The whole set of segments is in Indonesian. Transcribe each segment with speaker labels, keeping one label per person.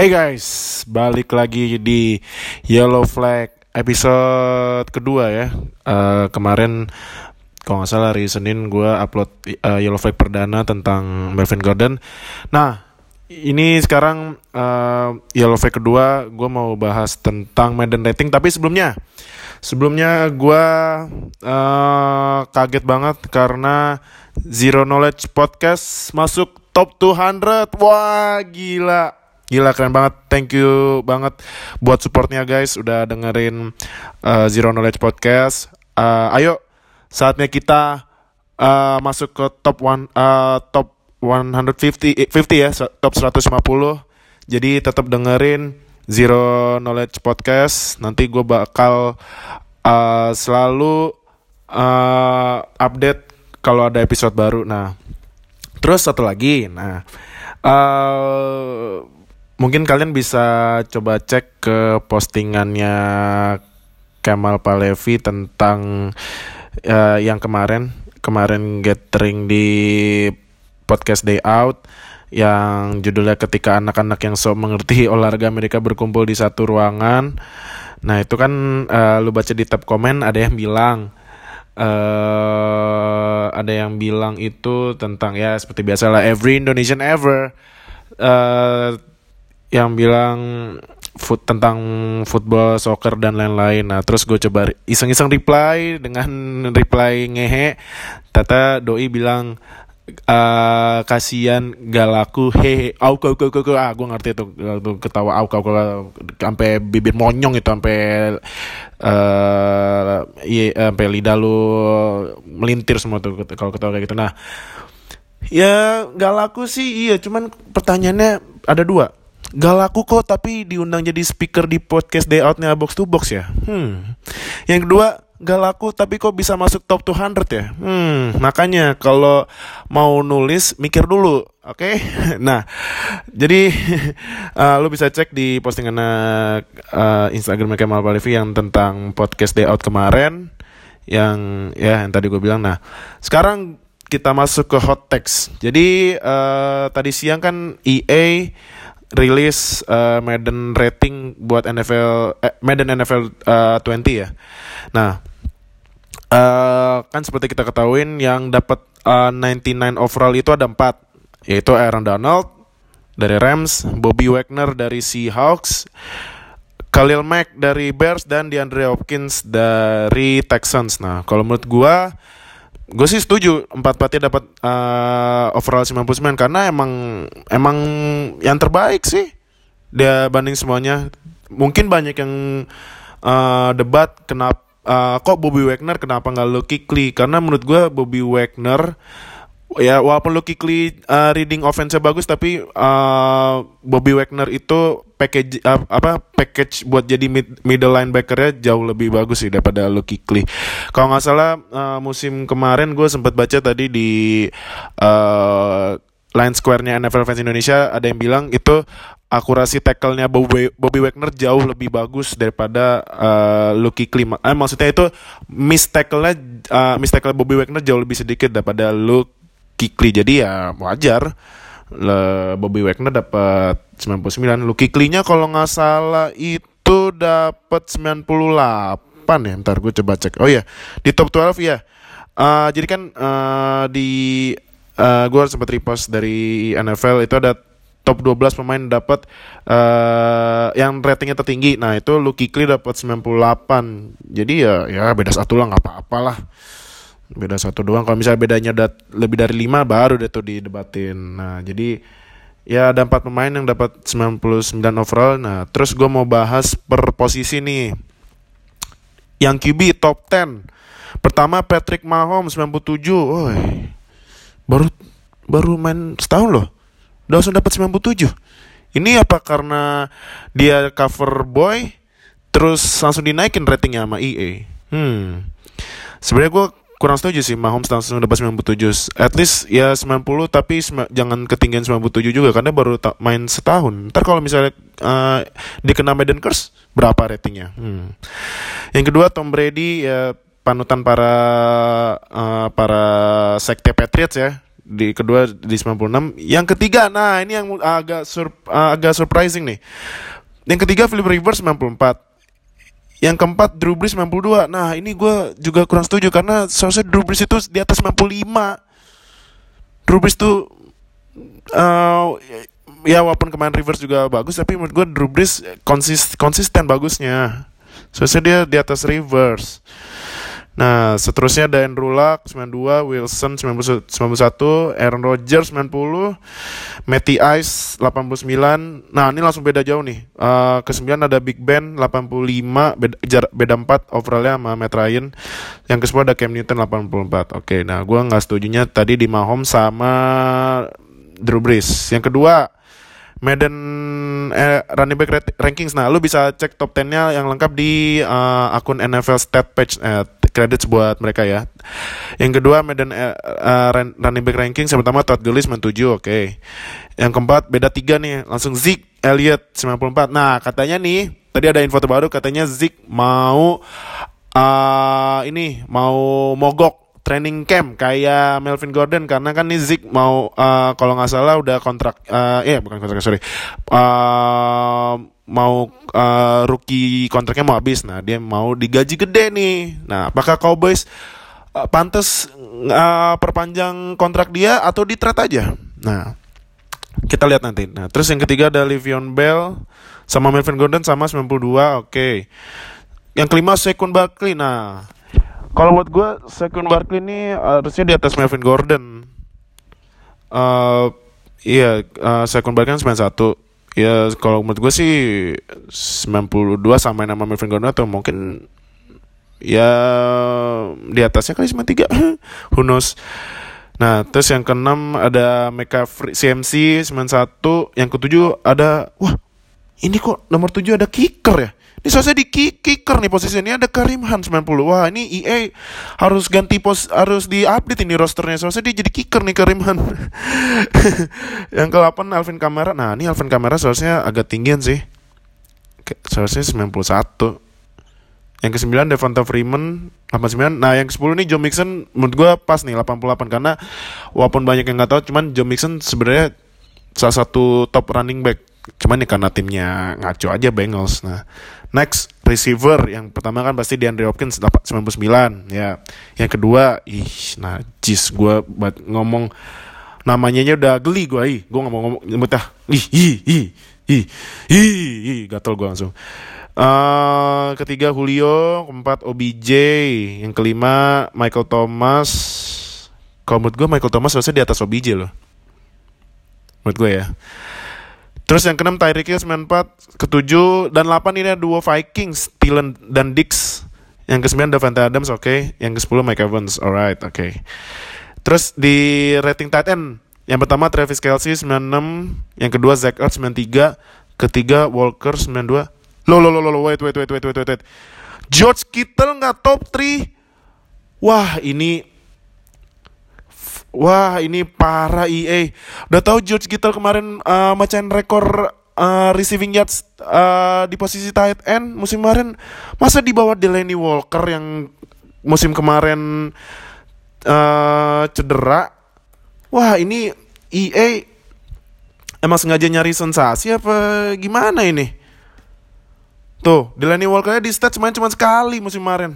Speaker 1: Hey guys, balik lagi di Yellow Flag episode kedua ya. Uh, kemarin kalau nggak salah hari Senin gue upload uh, Yellow Flag perdana tentang Melvin Gordon. Nah, ini sekarang uh, Yellow Flag kedua gue mau bahas tentang Madden rating. Tapi sebelumnya, sebelumnya gue uh, kaget banget karena Zero Knowledge Podcast masuk top 200. Wah, gila Gila keren banget. Thank you banget buat supportnya guys. Udah dengerin uh, Zero Knowledge Podcast. Uh, ayo saatnya kita uh, masuk ke top one uh, top 150 50 ya top 150. Jadi tetap dengerin Zero Knowledge Podcast. Nanti gue bakal uh, selalu uh, update kalau ada episode baru. Nah, terus satu lagi. Nah, uh, mungkin kalian bisa coba cek ke postingannya Kemal Palevi tentang uh, yang kemarin kemarin gathering di podcast Day Out yang judulnya ketika anak-anak yang sok mengerti olahraga mereka berkumpul di satu ruangan. Nah itu kan uh, lu baca di tab komen ada yang bilang uh, ada yang bilang itu tentang ya seperti biasa lah every Indonesian ever uh, yang bilang food tentang football, soccer dan lain-lain. Nah, terus gue coba iseng-iseng reply dengan reply ngehe. Tata doi bilang uh, kasihan gak laku. Hehe au kau kau kau ah gue ngerti tuh ketawa au kau kau sampai bibir monyong itu sampai uh, sampai lidah lu melintir semua tuh kalau ketawa kayak gitu. Nah ya gak laku sih iya. Cuman pertanyaannya ada dua Gak laku kok tapi diundang jadi speaker di podcast day outnya box to box ya. Hmm. Yang kedua gak laku tapi kok bisa masuk top 200 ya. Hmm. Makanya kalau mau nulis mikir dulu, oke? Okay? Nah, jadi uh, lu bisa cek di postingan uh, Instagram Kemal Palevi yang tentang podcast day out kemarin yang ya yang tadi gue bilang. Nah, sekarang kita masuk ke hot text. Jadi uh, tadi siang kan EA rilis uh, Madden rating buat NFL eh, Madden NFL uh, 20 ya. Nah, uh, kan seperti kita ketahuin yang dapat uh, 99 overall itu ada empat, yaitu Aaron Donald dari Rams, Bobby Wagner dari Seahawks, Khalil Mack dari Bears dan DeAndre Hopkins dari Texans. Nah, kalau menurut gua gue sih setuju empat empatnya dapat uh, overall 99 karena emang emang yang terbaik sih dia banding semuanya. Mungkin banyak yang uh, debat kenapa uh, kok Bobby Wagner kenapa nggak Lucky Klee? Karena menurut gue Bobby Wagner ya walaupun Lucky Klee uh, reading offense-nya bagus tapi uh, Bobby Wagner itu package apa package buat jadi mid, middle linebacker-nya jauh lebih bagus sih daripada Lucky Klee. Kalau nggak salah uh, musim kemarin gue sempat baca tadi di uh, line square-nya NFL fans Indonesia ada yang bilang itu akurasi tackle-nya Bobby, Bobby Wagner jauh lebih bagus daripada uh, Lucky Klee. Eh, maksudnya itu miss tackle-nya uh, miss tackle Bobby Wagner jauh lebih sedikit daripada Luke Kikli jadi ya wajar Le, Bobby Wagner dapat 99 Lu Kiklinya kalau nggak salah itu dapat 98 ya. Ntar gue coba cek. Oh ya di top 12 ya uh, jadi kan uh, di uh, gue sempat repost dari NFL itu ada top 12 pemain dapat uh, yang ratingnya tertinggi. Nah itu Lu Kikli dapat 98 jadi ya ya beda satu lah nggak apa-apa lah beda satu doang. Kalau misalnya bedanya dat lebih dari lima baru deh tuh didebatin. Nah jadi ya ada empat pemain yang dapat 99 overall. Nah terus gue mau bahas per posisi nih. Yang QB top 10 pertama Patrick Mahomes 97 oh baru baru main setahun loh. Udah langsung dapat 97 ini apa karena dia cover boy terus langsung dinaikin ratingnya sama EA hmm. Sebenarnya gue kurang setuju sih Mahomes langsung dapat 97 at least ya 90 tapi jangan ketinggian 97 juga karena baru main setahun ntar kalau misalnya uh, dikena Madden Curse berapa ratingnya hmm. yang kedua Tom Brady ya panutan para uh, para sekte Patriots ya di kedua di 96. Yang ketiga, nah ini yang agak sur, agak surprising nih. Yang ketiga Philip Rivers 94. Yang keempat Drew Brees 92. Nah, ini gue juga kurang setuju karena seharusnya Drew Brees itu di atas 95. Drew Brees tuh uh, ya walaupun kemarin Rivers juga bagus tapi menurut gue Drew Brees konsis konsisten bagusnya. Seharusnya dia di atas Rivers. Nah, seterusnya ada Andrew Luck 92, Wilson 91, Aaron Rodgers 90, Matty Ice 89. Nah, ini langsung beda jauh nih. Uh, ke 9 ada Big Ben 85, beda, beda 4 overallnya sama Matt Ryan. Yang ke 10 ada Cam Newton 84. Oke, nah gue nggak setujunya tadi di Mahomes sama Drew Brees. Yang kedua, Madden eh, running back rankings. Nah, lu bisa cek top 10-nya yang lengkap di uh, akun NFL stat page eh, credits buat mereka ya. Yang kedua Medan uh, uh, running back ranking yang pertama Todd Gurley 97 oke. Okay. Yang keempat beda tiga nih langsung Zeke Elliott 94. Nah katanya nih tadi ada info terbaru katanya Zeke mau uh, ini mau mogok training camp kayak Melvin Gordon karena kan nih Zeke mau uh, kalau nggak salah udah kontrak uh, eh bukan kontrak sorry uh, mau uh, rookie kontraknya mau habis. Nah, dia mau digaji gede nih. Nah, apakah Cowboys uh, pantas uh, perpanjang kontrak dia atau di trade aja? Nah, kita lihat nanti. Nah, terus yang ketiga ada Livion Bell sama Melvin Gordon sama 92. Oke. Okay. Yang kelima Sekun Barkley. Nah, kalau buat gue Sekun Barkley ini harusnya di atas Melvin Gordon. Uh, iya, uh, Sekun Barkley kan 91 ya kalau menurut gue sih 92 sama nama Melvin Gordon atau mungkin ya di atasnya kali 93 who knows? Nah terus yang keenam ada Meka CMC 91 yang ketujuh ada wah ini kok nomor 7 ada kicker ya ini soalnya di kicker nih posisinya ada Karim Han 90. Wah, ini EA harus ganti pos harus di-update ini rosternya. Soalnya dia jadi kicker nih Karim Han. yang ke-8 Alvin Kamara. Nah, ini Alvin Kamara soalnya agak tinggian sih. Soalnya 91. Yang ke-9 Devonta Freeman 89. Nah, yang ke-10 nih Joe Mixon menurut gue pas nih 88 karena walaupun banyak yang nggak tahu cuman Joe Mixon sebenarnya salah satu top running back. Cuman nih karena timnya ngaco aja Bengals. Nah, Next receiver yang pertama kan pasti DeAndre Hopkins 99 ya. Yang kedua ih najis gue buat ngomong namanya udah geli gue ih gue nggak mau ngomong nyebut ah ih ih ih ih ih ih gatel gue langsung uh, ketiga Julio keempat OBJ yang kelima Michael Thomas kalau menurut gue Michael Thomas harusnya di atas OBJ loh menurut gue ya Terus yang keenam Tyreek Hill 94, ketujuh dan 8 ini ada dua Vikings, Thielen dan Dix. Yang ke-9 Davante Adams, oke. Okay. Yang ke-10 Mike Evans, alright, oke. Okay. Terus di rating tight end, yang pertama Travis Kelsey 96, yang kedua Zach Ertz 93, ketiga Walker 92. Lo lo lo lo wait wait wait wait wait wait. George Kittle nggak top 3. Wah, ini Wah ini parah EA. Udah tahu George Kittle kemarin uh, macain rekor uh, receiving yards uh, di posisi tight end musim kemarin. Masa di bawah Delaney Walker yang musim kemarin uh, cedera. Wah ini EA emang sengaja nyari sensasi apa gimana ini? Tuh, Delaney Walker di stats main cuma sekali musim kemarin.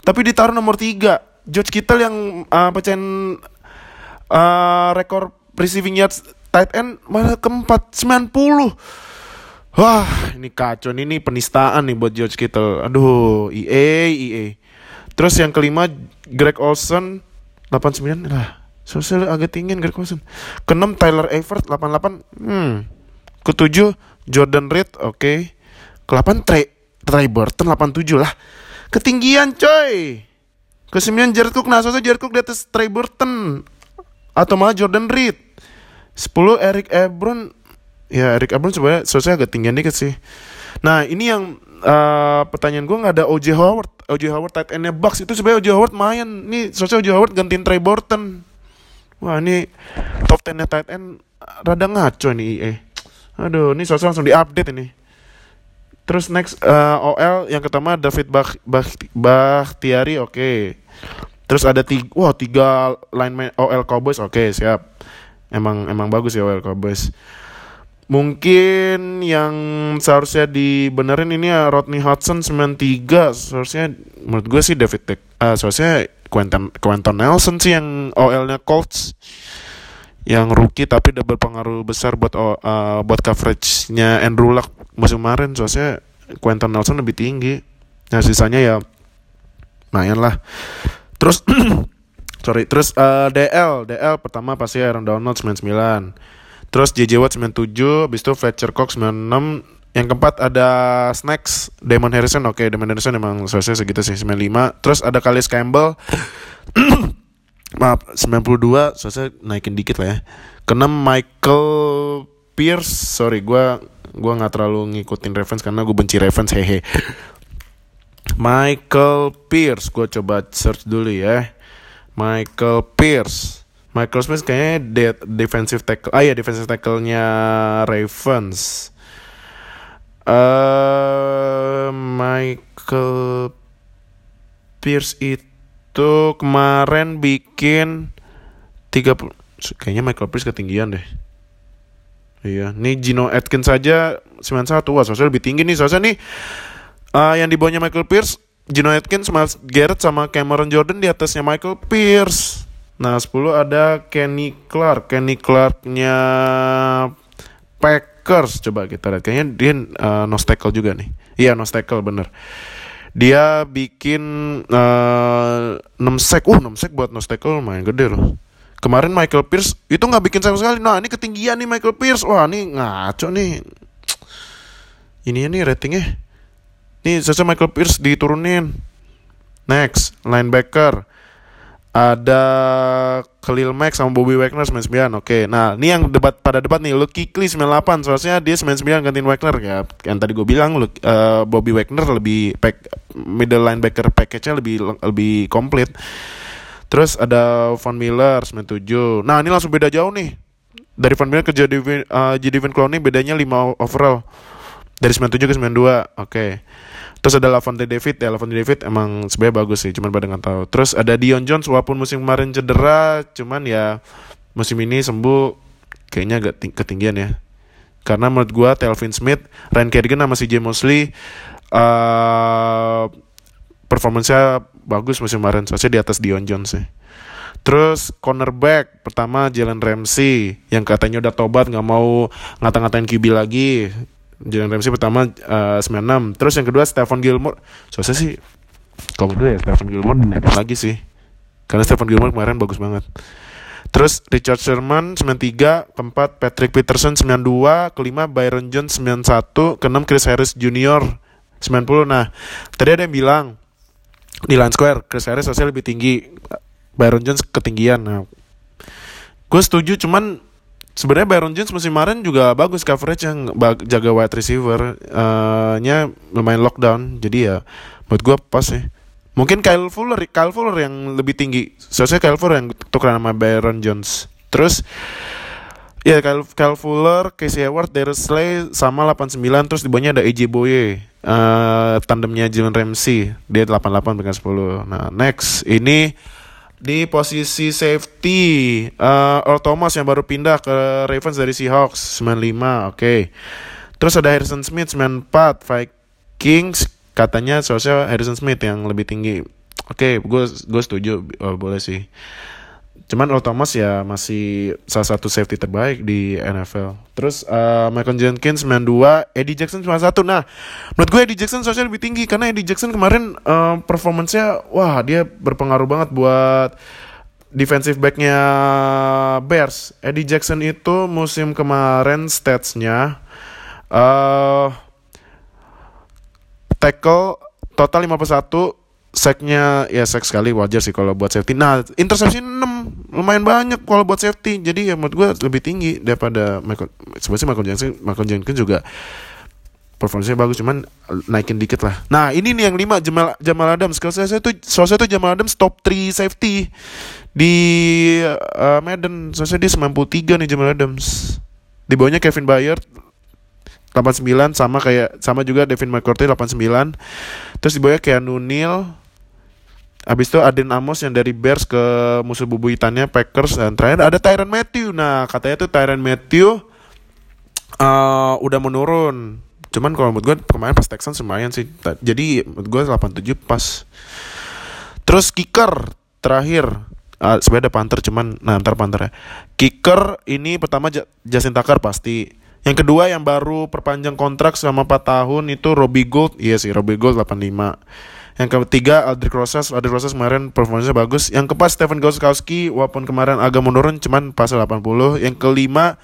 Speaker 1: Tapi ditaruh nomor 3 George Kittle yang uh, pecahin uh, rekor receiving yards tight end malah keempat 90. Wah, ini kacau ini penistaan nih buat George Kittle. Aduh, EA, EA. Terus yang kelima Greg Olson 89 lah. Sosial agak tinggi Greg Olson. Keenam Tyler Everett 88. Hmm. Ketujuh Jordan Reed, oke. Okay. Kelapan Trey Trey Burton 87 lah. Ketinggian coy. Ke-9 Jared Cook. Nah, soalnya Jared Cook di atas Trey Burton. Atau malah Jordan Reed. 10 Eric Ebron. Ya, Eric Ebron sebenarnya soalnya agak tinggi dikit sih. Nah, ini yang uh, pertanyaan gue nggak ada OJ Howard. OJ Howard tight endnya Bucks. Itu sebenarnya OJ Howard main. Ini soalnya OJ Howard gantiin Trey Burton. Wah, ini top 10-nya tight end rada ngaco nih EA. Aduh, ini soalnya langsung diupdate ini. Terus next uh, eh, OL yang pertama David Bach, Bach, Bakhtiari oke. Okay. Terus ada tiga, wah tiga lineman OL Cowboys, oke siap. Emang emang bagus ya OL Cowboys. Mungkin yang seharusnya dibenerin ini ya Rodney Hudson 93 Seharusnya menurut gue sih David Tech uh, Seharusnya Quentin, Quentin Nelson sih yang OL-nya Colts Yang rookie tapi udah berpengaruh besar buat uh, buat coverage-nya Andrew Luck musim kemarin Soalnya Quentin Nelson lebih tinggi Nah sisanya ya lumayan lah. Terus sorry terus uh, DL DL pertama pasti Aaron Donald 99 terus JJ Watt 97 habis itu Fletcher Cox 96 yang keempat ada Snacks Damon Harrison oke okay, Damon Harrison emang selesai segitu sih 95 terus ada Kalis Campbell maaf 92 selesai naikin dikit lah ya. Keenam Michael Pierce sorry gue gue nggak terlalu ngikutin reference karena gue benci reference hehe Michael Pierce gue coba search dulu ya Michael Pierce. Michael Smith kayaknya de defensive tackle. Ah ya defensive tackle-nya Ravens. Uh, Michael Pierce itu kemarin bikin 30 kayaknya Michael Pierce ketinggian deh. Iya, nih Gino Atkins saja 91 wah soalnya lebih tinggi nih soalnya nih uh, yang di bawahnya Michael Pierce Gino Atkins, Miles Garrett sama Cameron Jordan di atasnya Michael Pierce. Nah, 10 ada Kenny Clark. Kenny Clarknya Packers. Coba kita lihat. Kayaknya dia uh, no tackle juga nih. Iya, no tackle bener. Dia bikin uh, 6 sack. Uh, 6 sack buat no tackle lumayan gede loh. Kemarin Michael Pierce itu nggak bikin sama sekali. Nah, ini ketinggian nih Michael Pierce. Wah, ini ngaco nih. Ini nih ratingnya Nih, saya Michael Pierce diturunin. Next, linebacker. Ada Khalil Mack sama Bobby Wagner 99. Oke. Nah, ini yang debat pada debat nih, Luke Kuechly 98. Soalnya dia 99 gantiin Wagner ya. Yang tadi gue bilang Luke, uh, Bobby Wagner lebih pack middle linebacker package-nya lebih lebih komplit. Terus ada Von Miller 97. Nah, ini langsung beda jauh nih. Dari Von Miller ke jadi uh, Van Clowney bedanya 5 overall. Dari 97 ke 92. Oke. Okay. Terus ada Lavonte David ya Lavonte David emang sebenarnya bagus sih cuman pada nggak tahu. Terus ada Dion Jones walaupun musim kemarin cedera cuman ya musim ini sembuh kayaknya agak ketinggian ya. Karena menurut gua Telvin Smith, Ryan Kerrigan sama CJ Mosley uh, performanya bagus musim kemarin soalnya di atas Dion Jones sih. Terus cornerback pertama Jalen Ramsey yang katanya udah tobat nggak mau ngata-ngatain QB lagi Jalen Ramsey pertama uh, 96 Terus yang kedua Stephen Gilmore Soalnya sih Kalau menurut ya Stephen Gilmore dinaikin lagi sih. Karena Stephen Gilmore kemarin bagus banget. Terus Richard Sherman 93 Keempat Patrick Peterson 92 Kelima Byron Jones 91 Keenam Chris Harris Jr. 90 Nah Tadi ada yang bilang Di line square Chris Harris hasilnya lebih tinggi Byron Jones ketinggian. Nah Gue setuju cuman sebenarnya Byron Jones musim kemarin juga bagus coverage yang jaga wide receiver uh, nya lumayan lockdown jadi ya buat gue pas sih. Mungkin Kyle Fuller Kyle Fuller yang lebih tinggi. Soalnya Kyle Fuller yang tukeran sama Byron Jones. Terus ya Kyle, Kyle Fuller Casey Hayward Darius Slay sama 89 terus di bawahnya ada AJ Boye uh, tandemnya Jalen Ramsey. Dia 88 dengan 10 nah next. Ini di posisi safety uh, Earl Thomas yang baru pindah ke Ravens dari Seahawks 95 oke okay. terus ada Harrison Smith 94 Vikings katanya sosial Harrison Smith yang lebih tinggi oke okay, gue gue setuju oh, boleh sih Cuman Earl Thomas ya masih salah satu safety terbaik di NFL. Terus uh, Michael Jenkins 92, Eddie Jackson cuma satu. Nah, menurut gue Eddie Jackson sosial lebih tinggi karena Eddie Jackson kemarin uh, performance-nya wah dia berpengaruh banget buat defensive backnya Bears. Eddie Jackson itu musim kemarin statsnya uh, tackle total 51 sacknya ya sack sekali wajar sih kalau buat safety. Nah interception 6 lumayan banyak kalau buat safety. Jadi ya menurut gue lebih tinggi daripada Michael. Sebenarnya Michael Jenkins, Michael Jenkins juga performanya bagus cuman naikin dikit lah. Nah ini nih yang lima Jamal Jamal Adams. Kalau saya tuh soalnya tuh Jamal Adams top 3 safety di uh, Madden. Soalnya dia 93 nih Jamal Adams. Di bawahnya Kevin Bayard 89 sama kayak sama juga Devin McCourty 89 terus di bawahnya Keanu Neal Habis itu Adin Amos yang dari Bears ke musuh bubuyutannya Packers dan terakhir ada Tyron Matthew. Nah, katanya tuh Tyron Matthew uh, udah menurun. Cuman kalau menurut gue kemarin pas Texans lumayan sih. Jadi menurut gue 87 pas. Terus kicker terakhir uh, sebenarnya ada Panther cuman nah ntar Panther ya. Kicker ini pertama Justin Tucker pasti. Yang kedua yang baru perpanjang kontrak selama 4 tahun itu Robbie Gold. Iya sih Robbie Gold 85. Yang ketiga Aldrich Rosas, Aldrich Rosas kemarin performanya bagus. Yang keempat Stephen Gostkowski walaupun kemarin agak menurun cuman pas 80. Yang kelima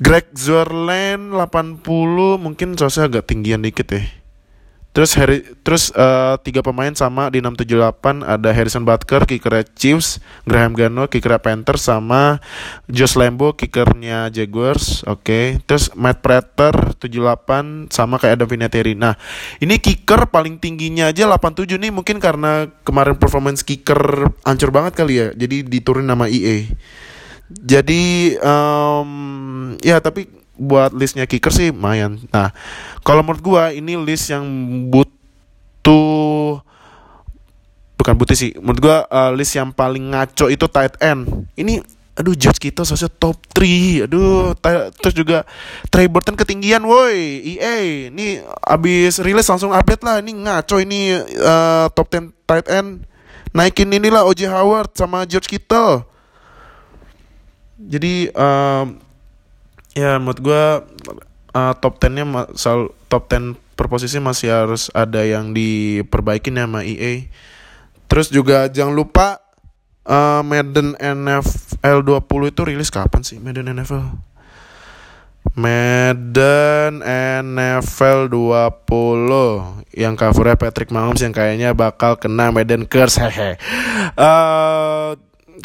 Speaker 1: Greg Zerland 80 mungkin sosnya agak tinggian dikit ya. Terus Harry, terus uh, tiga pemain sama di 678 ada Harrison Butker kickernya Chiefs, Graham Gano kickernya Panthers sama Josh Lambo kickernya Jaguars. Oke. Okay. Terus Matt Prater 78 sama kayak Adam Vinatieri. Nah, ini kicker paling tingginya aja 87 nih mungkin karena kemarin performance kicker hancur banget kali ya. Jadi diturunin nama EA. Jadi um, ya tapi buat listnya kicker sih lumayan. Nah, kalau menurut gua ini list yang butuh bukan butuh sih. Menurut gua uh, list yang paling ngaco itu tight end. Ini aduh George kita sosial top 3 aduh terus juga Trey Burton ketinggian woi EA ini abis rilis langsung update lah ini ngaco ini uh, top 10 tight end naikin inilah OJ Howard sama George Kittle jadi um, ya menurut gue uh, top 10-nya soal top 10 per posisi masih harus ada yang diperbaikin ya sama EA. Terus juga jangan lupa uh, Madden NFL 20 itu rilis kapan sih Madden NFL? Madden NFL 20 yang covernya Patrick Mahomes yang kayaknya bakal kena Madden curse hehe. Uh,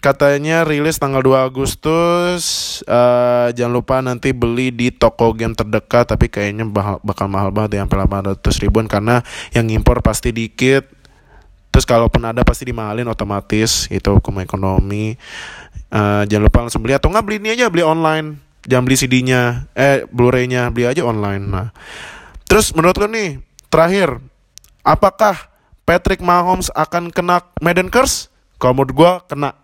Speaker 1: katanya rilis tanggal 2 Agustus. Uh, jangan lupa nanti beli di toko game terdekat tapi kayaknya bakal, mahal banget ya sampai 800 ribuan karena yang impor pasti dikit. Terus kalaupun ada pasti dimahalin otomatis itu hukum ekonomi. Uh, jangan lupa langsung beli atau nggak beli ini aja beli online. Jangan beli CD-nya, eh Blu-ray-nya, beli aja online. Nah. Terus menurut lo nih, terakhir, apakah Patrick Mahomes akan kena Madden Curse? Kalau menurut gue kena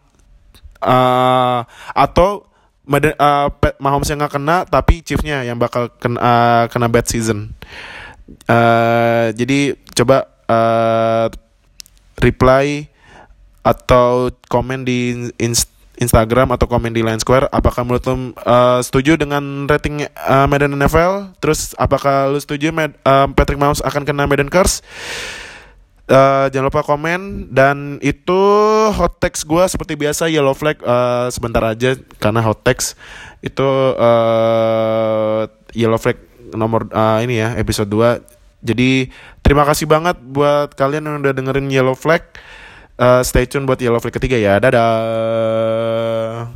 Speaker 1: uh, atau uh, Mahomes yang nggak kena tapi Chiefsnya yang bakal kena, uh, kena bad season. Uh, jadi coba uh, reply atau komen di inst Instagram atau komen di Line Square. Apakah menurut lo uh, setuju dengan rating uh, Madden NFL terus apakah lo setuju Mad uh, Patrick Mahomes akan kena Madden Curse Uh, jangan lupa komen dan itu hot text gue seperti biasa yellow flag uh, sebentar aja karena hot text itu uh, yellow flag nomor uh, ini ya episode 2 jadi terima kasih banget buat kalian yang udah dengerin yellow flag. Uh, stay tune buat yellow flag ketiga ya. Dadah